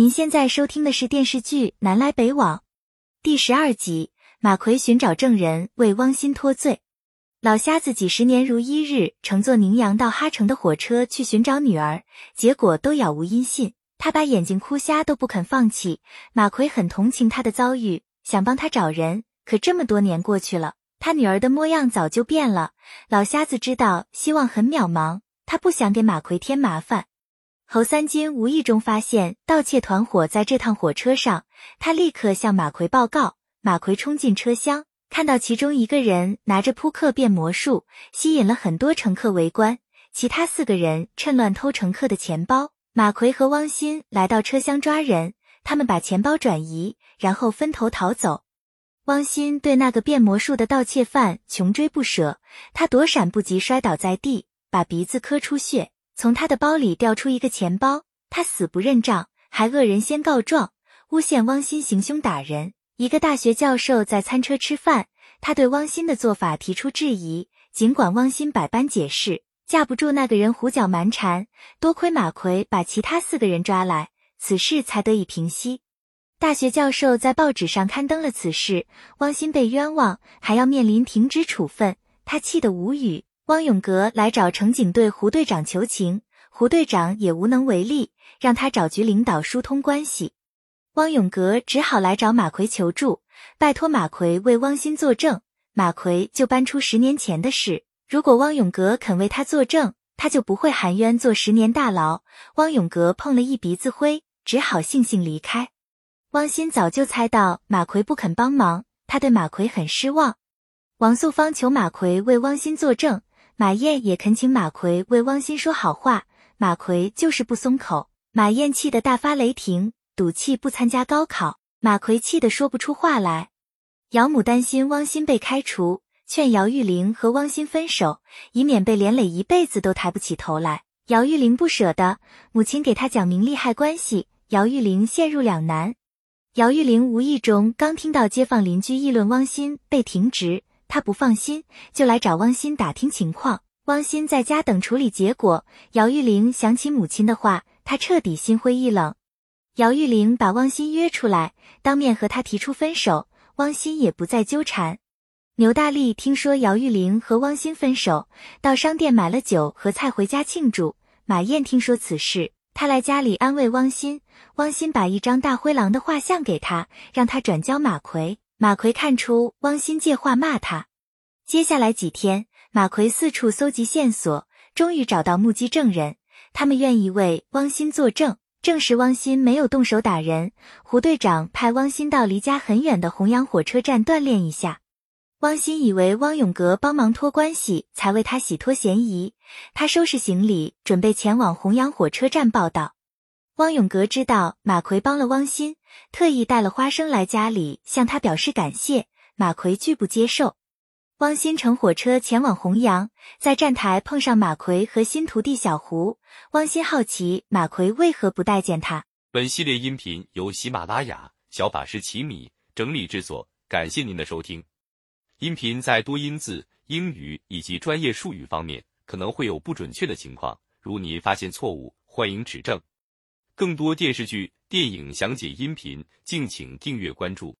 您现在收听的是电视剧《南来北往》第十二集。马奎寻找证人为汪鑫脱罪。老瞎子几十年如一日乘坐宁阳到哈城的火车去寻找女儿，结果都杳无音信。他把眼睛哭瞎都不肯放弃。马奎很同情他的遭遇，想帮他找人。可这么多年过去了，他女儿的模样早就变了。老瞎子知道希望很渺茫，他不想给马奎添麻烦。侯三金无意中发现盗窃团伙在这趟火车上，他立刻向马奎报告。马奎冲进车厢，看到其中一个人拿着扑克变魔术，吸引了很多乘客围观。其他四个人趁乱偷乘客的钱包。马奎和汪鑫来到车厢抓人，他们把钱包转移，然后分头逃走。汪鑫对那个变魔术的盗窃犯穷追不舍，他躲闪不及，摔倒在地，把鼻子磕出血。从他的包里掉出一个钱包，他死不认账，还恶人先告状，诬陷汪鑫行凶打人。一个大学教授在餐车吃饭，他对汪鑫的做法提出质疑，尽管汪鑫百般解释，架不住那个人胡搅蛮缠。多亏马奎把其他四个人抓来，此事才得以平息。大学教授在报纸上刊登了此事，汪鑫被冤枉，还要面临停职处分，他气得无语。汪永革来找城警队胡队长求情，胡队长也无能为力，让他找局领导疏通关系。汪永革只好来找马奎求助，拜托马奎为汪鑫作证。马奎就搬出十年前的事，如果汪永革肯为他作证，他就不会含冤坐十年大牢。汪永革碰了一鼻子灰，只好悻悻离开。汪鑫早就猜到马奎不肯帮忙，他对马奎很失望。王素芳求马奎为汪鑫作证。马燕也恳请马奎为汪鑫说好话，马奎就是不松口。马燕气得大发雷霆，赌气不参加高考。马奎气得说不出话来。姚母担心汪鑫被开除，劝姚玉玲和汪鑫分手，以免被连累一辈子都抬不起头来。姚玉玲不舍得，母亲给他讲明利害关系，姚玉玲陷入两难。姚玉玲无意中刚听到街坊邻居议论汪鑫被停职。他不放心，就来找汪鑫打听情况。汪鑫在家等处理结果。姚玉玲想起母亲的话，她彻底心灰意冷。姚玉玲把汪鑫约出来，当面和他提出分手。汪鑫也不再纠缠。牛大力听说姚玉玲和汪鑫分手，到商店买了酒和菜回家庆祝。马燕听说此事，他来家里安慰汪鑫。汪鑫把一张大灰狼的画像给他，让他转交马奎。马奎看出汪鑫借话骂他。接下来几天，马奎四处搜集线索，终于找到目击证人，他们愿意为汪鑫作证，证实汪鑫没有动手打人。胡队长派汪鑫到离家很远的洪阳火车站锻炼一下。汪鑫以为汪永革帮忙托关系，才为他洗脱嫌疑。他收拾行李，准备前往洪阳火车站报道。汪永革知道马奎帮了汪鑫，特意带了花生来家里向他表示感谢。马奎拒不接受。汪鑫乘火车前往洪阳，在站台碰上马奎和新徒弟小胡。汪鑫好奇马奎为何不待见他。本系列音频由喜马拉雅小法师奇米整理制作，感谢您的收听。音频在多音字、英语以及专业术语方面可能会有不准确的情况，如您发现错误，欢迎指正。更多电视剧、电影详解音频，敬请订阅关注。